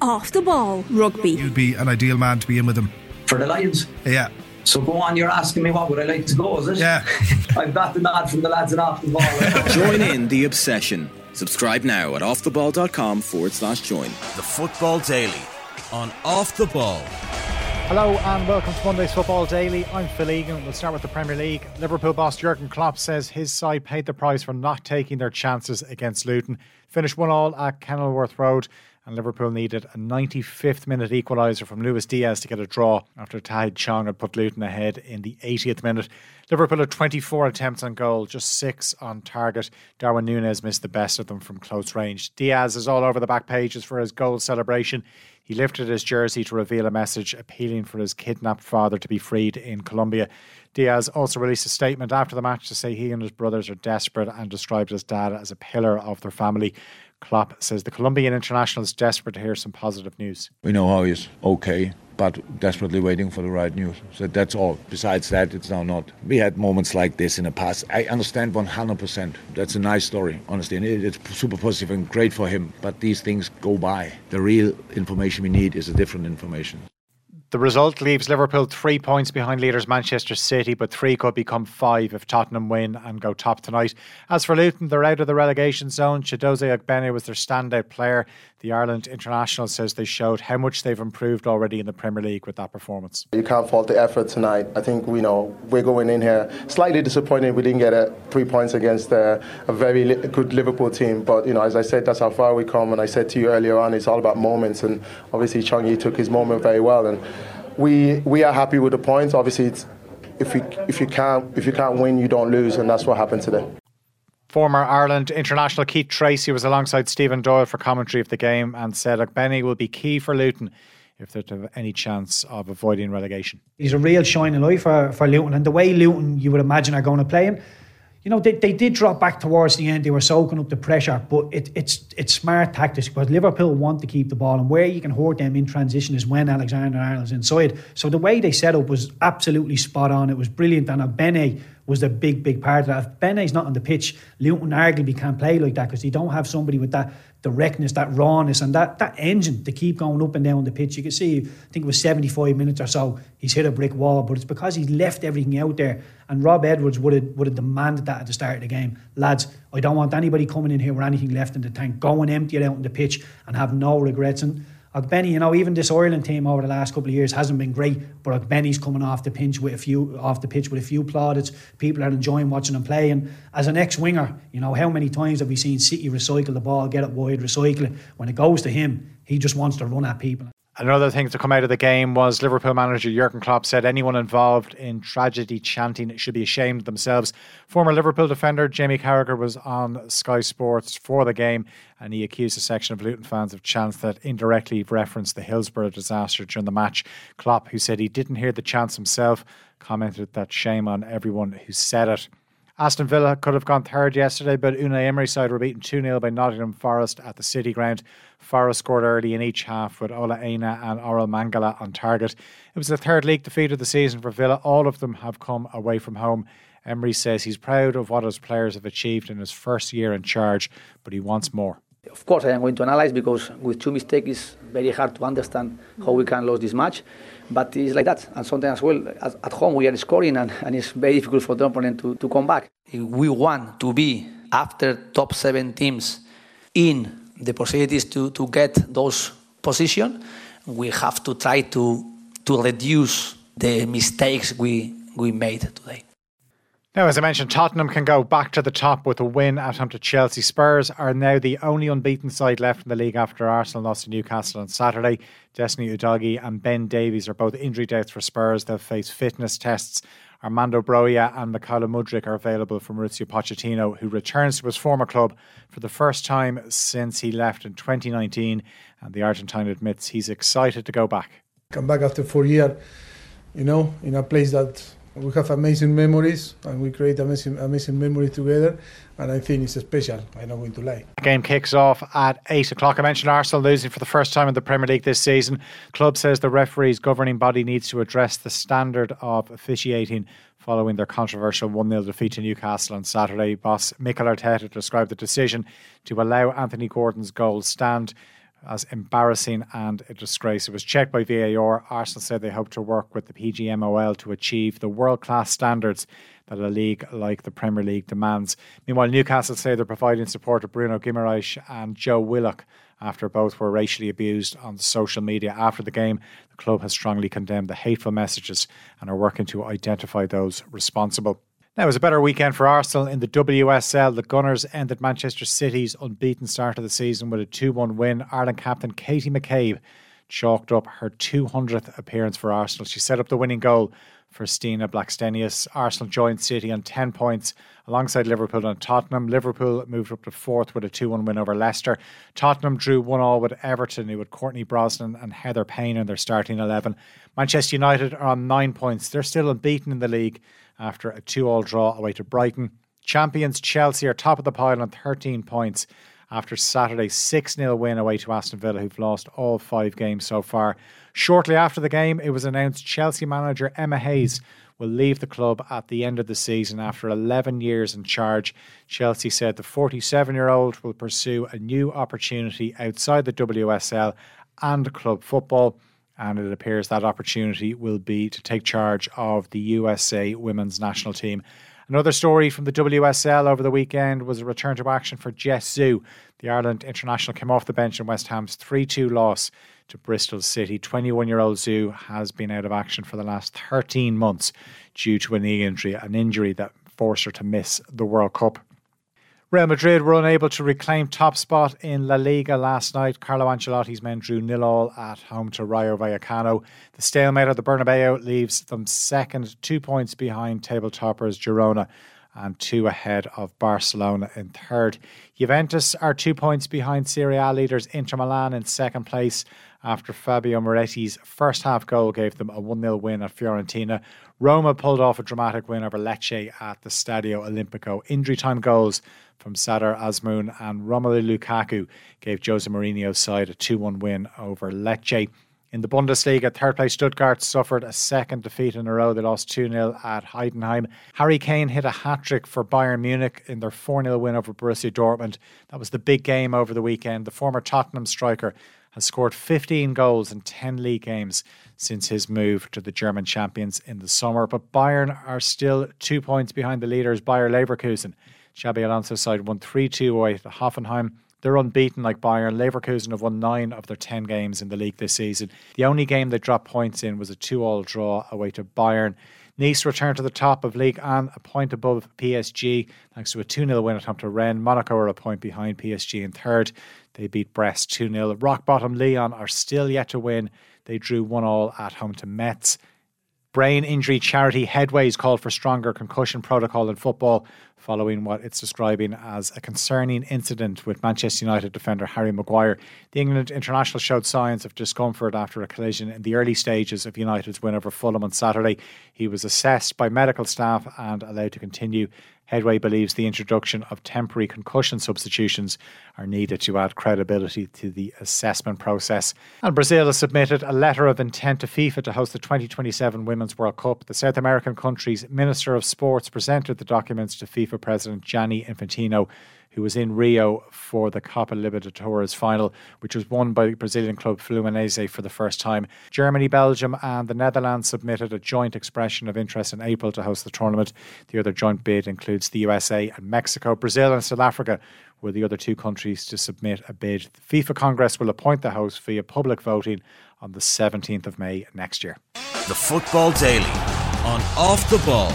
Off the ball rugby. You'd be an ideal man to be in with them. For the Lions? Yeah. So go on, you're asking me what would I like to go, is it? Yeah. I've got the nod from the lads in Off the Ball. Join in the obsession. Subscribe now at offtheball.com forward slash join. The Football Daily on Off the Ball. Hello and welcome to Monday's Football Daily. I'm Phil Egan. We'll start with the Premier League. Liverpool boss Jurgen Klopp says his side paid the price for not taking their chances against Luton. Finished one all at Kenilworth Road and Liverpool needed a 95th minute equaliser from Luis Diaz to get a draw after Tahith Chong had put Luton ahead in the 80th minute. Liverpool had 24 attempts on goal, just six on target. Darwin Nunez missed the best of them from close range. Diaz is all over the back pages for his goal celebration. He lifted his jersey to reveal a message appealing for his kidnapped father to be freed in Colombia. Diaz also released a statement after the match to say he and his brothers are desperate and described his dad as a pillar of their family. Klopp says the Colombian international is desperate to hear some positive news. We know how he's okay, but desperately waiting for the right news. So that's all. Besides that, it's now not. We had moments like this in the past. I understand 100%. That's a nice story, honestly. And it's super positive and great for him. But these things go by. The real information we need is a different information. The result leaves Liverpool three points behind leaders Manchester City, but three could become five if Tottenham win and go top tonight. As for Luton, they're out of the relegation zone. Chiedozie Ogbene was their standout player. The Ireland international says they showed how much they've improved already in the Premier League with that performance. You can't fault the effort tonight. I think we know we're going in here slightly disappointed we didn't get a three points against a, a very li- good Liverpool team. But you know, as I said, that's how far we come. And I said to you earlier on, it's all about moments. And obviously, Chongi took his moment very well. And we we are happy with the points. Obviously, if you if you can't if you can't win, you don't lose, and that's what happened today. Former Ireland international Keith Treacy was alongside Stephen Doyle for commentary of the game and said Ogbene will be key for Luton if they have any chance of avoiding relegation. He's a real shining light for, for Luton, and the way Luton you would imagine are going to play him. You know, they, they did drop back towards the end. They were soaking up the pressure, but it, it's it's smart tactics because Liverpool want to keep the ball, and where you can hurt them in transition is when Alexander Arnold's inside. So the way they set up was absolutely spot on. It was brilliant, Ogbene was the big, big part of that. If Bene's not on the pitch, Luton arguably can't play like that because they don't have somebody with that directness, that rawness, and that, that engine to keep going up and down the pitch. You can see, I think it was 75 minutes or so, he's hit a brick wall, but it's because he's left everything out there. And Rob Edwards would have, would have demanded that at the start of the game. Lads, I don't want anybody coming in here with anything left in the tank. Go and empty it out on the pitch and have no regrets. And Ogbene, you know, even this Ireland team over the last couple of years hasn't been great, but Ogbene's coming off the pitch with a few off the pitch with a few plaudits. People are enjoying watching him play. And as an ex-winger, you know, how many times have we seen City recycle the ball, get it wide, recycle it? When it goes to him, he just wants to run at people. Another thing to come out of the game was Liverpool manager Jurgen Klopp said anyone involved in tragedy chanting should be ashamed of themselves. Former Liverpool defender Jamie Carragher was on Sky Sports for the game and he accused a section of Luton fans of chants that indirectly referenced the Hillsborough disaster during the match. Klopp, who said he didn't hear the chants himself, commented that shame on everyone who said it. Aston Villa could have gone third yesterday, but Unai Emery's side were beaten 2 0 by Nottingham Forest at the City Ground. Forest scored early in each half with Ola Aina and Orel Mangala on target. It was the third league defeat of the season for Villa. All of them have come away from home. Emery says he's proud of what his players have achieved in his first year in charge, but he wants more. Of course, I am going to analyze because with two mistakes, it's very hard to understand how we can lose this match. But it's like that. And sometimes as well, at home, we are scoring, and, and it's very difficult for the opponent to, to come back. If we want to be after top seven teams in the possibilities to, to get those positions, we have to try to, to reduce the mistakes we, we made today. Now, as I mentioned, Tottenham can go back to the top with a win at home to Chelsea. Spurs are now the only unbeaten side left in the league after Arsenal lost to Newcastle on Saturday. Destiny Udogie and Ben Davies are both injury deaths for Spurs. They'll face fitness tests. Armando Broja and Mykhailo Mudryk are available from Mauricio Pochettino, who returns to his former club for the first time since he left in 2019. And the Argentine admits he's excited to go back. Come back after four years, you know, in a place that we have amazing memories and we create amazing, amazing memories together. And I think it's special. I'm not going to lie. The game kicks off at 8 o'clock. I mentioned Arsenal losing for the first time in the Premier League this season. Club says the referee's governing body needs to address the standard of officiating following their controversial 1 0 defeat to Newcastle on Saturday. Boss Mikel Arteta described the decision to allow Anthony Gordon's goal stand as embarrassing and a disgrace. It was checked by VAR. Arsenal said they hope to work with the PGMOL to achieve the world class standards that a league like the Premier League demands. Meanwhile, Newcastle say they're providing support to Bruno Guimaraes and Joe Willock after both were racially abused on social media after the game. The club has strongly condemned the hateful messages and are working to identify those responsible. Now, it was a better weekend for Arsenal in the WSL. The Gunners ended Manchester City's unbeaten start of the season with a 2 1 win. Ireland captain Katie McCabe chalked up her 200th appearance for Arsenal. She set up the winning goal for Stina Blackstenius. Arsenal joined City on 10 points alongside Liverpool and Tottenham. Liverpool moved up to fourth with a 2 1 win over Leicester. Tottenham drew 1 all with Everton, who had Courtney Brosnan and Heather Payne in their starting 11. Manchester United are on nine points. They're still unbeaten in the league after a 2 all draw away to Brighton. Champions Chelsea are top of the pile on 13 points after Saturday's 6 0 win away to Aston Villa, who've lost all five games so far. Shortly after the game, it was announced Chelsea manager Emma Hayes will leave the club at the end of the season after 11 years in charge. Chelsea said the 47 year old will pursue a new opportunity outside the WSL and club football and it appears that opportunity will be to take charge of the USA women's national team. Another story from the WSL over the weekend was a return to action for Jess Ziu. The Ireland international came off the bench in West Ham's 3 2 loss to Bristol City. 21 year old Ziu has been out of action for the last 13 months due to a knee injury, an injury that forced her to miss the World Cup. Real Madrid were unable to reclaim top spot in La Liga last night. Carlo Ancelotti's men drew nil all at home to Rayo Vallecano. The stalemate at the Bernabeu leaves them second, two points behind table toppers Girona and two ahead of Barcelona in third. Juventus are two points behind Serie A leaders Inter Milan in second place after Fabio Miretti's first half goal gave them a 1 0 win at Fiorentina. Roma pulled off a dramatic win over Lecce at the Stadio Olimpico. Injury time goals from Sardar Azmoun and Romelu Lukaku gave Jose Mourinho's side a 2 1 win over Lecce. In the Bundesliga, third place Stuttgart suffered a second defeat in a row. They lost 2 0 at Heidenheim. Harry Kane hit a hat trick for Bayern Munich in their 4 0 win over Borussia Dortmund. That was the big game over the weekend. The former Tottenham striker has scored 15 goals in 10 league games since his move to the German champions in the summer. But Bayern are still two points behind the leaders, Bayer Leverkusen. Xabi Alonso's side won 3 2 away to Hoffenheim. They're unbeaten like Bayern. Leverkusen have won nine of their 10 games in the league this season. The only game they dropped points in was a 2 all draw away to Bayern. Nice returned to the top of Ligue 1 a point above PSG thanks to a 2 0 win at home to Rennes. Monaco are a point behind PSG in third. They beat Brest 2 0. Rock bottom Lyon are still yet to win. They drew 1 all at home to Metz. Brain injury charity Headway's called for stronger concussion protocol in football following what it's describing as a concerning incident with Manchester United defender Harry Maguire. The England international showed signs of discomfort after a collision in the early stages of United's win over Fulham on Saturday. He was assessed by medical staff and allowed to continue Headway believes the introduction of temporary concussion substitutions are needed to add credibility to the assessment process. And Brazil has submitted a letter of intent to FIFA to host the 2027 Women's World Cup. The South American country's Minister of Sports presented the documents to FIFA President Gianni Infantino who was in Rio for the Copa Libertadores final, which was won by Brazilian club Fluminense for the first time. Germany, Belgium, and the Netherlands submitted a joint expression of interest in April to host the tournament. The other joint bid includes the USA and Mexico. Brazil and South Africa were the other two countries to submit a bid. The FIFA Congress will appoint the host via public voting on the 17th of May next year. The Football Daily on Off the Ball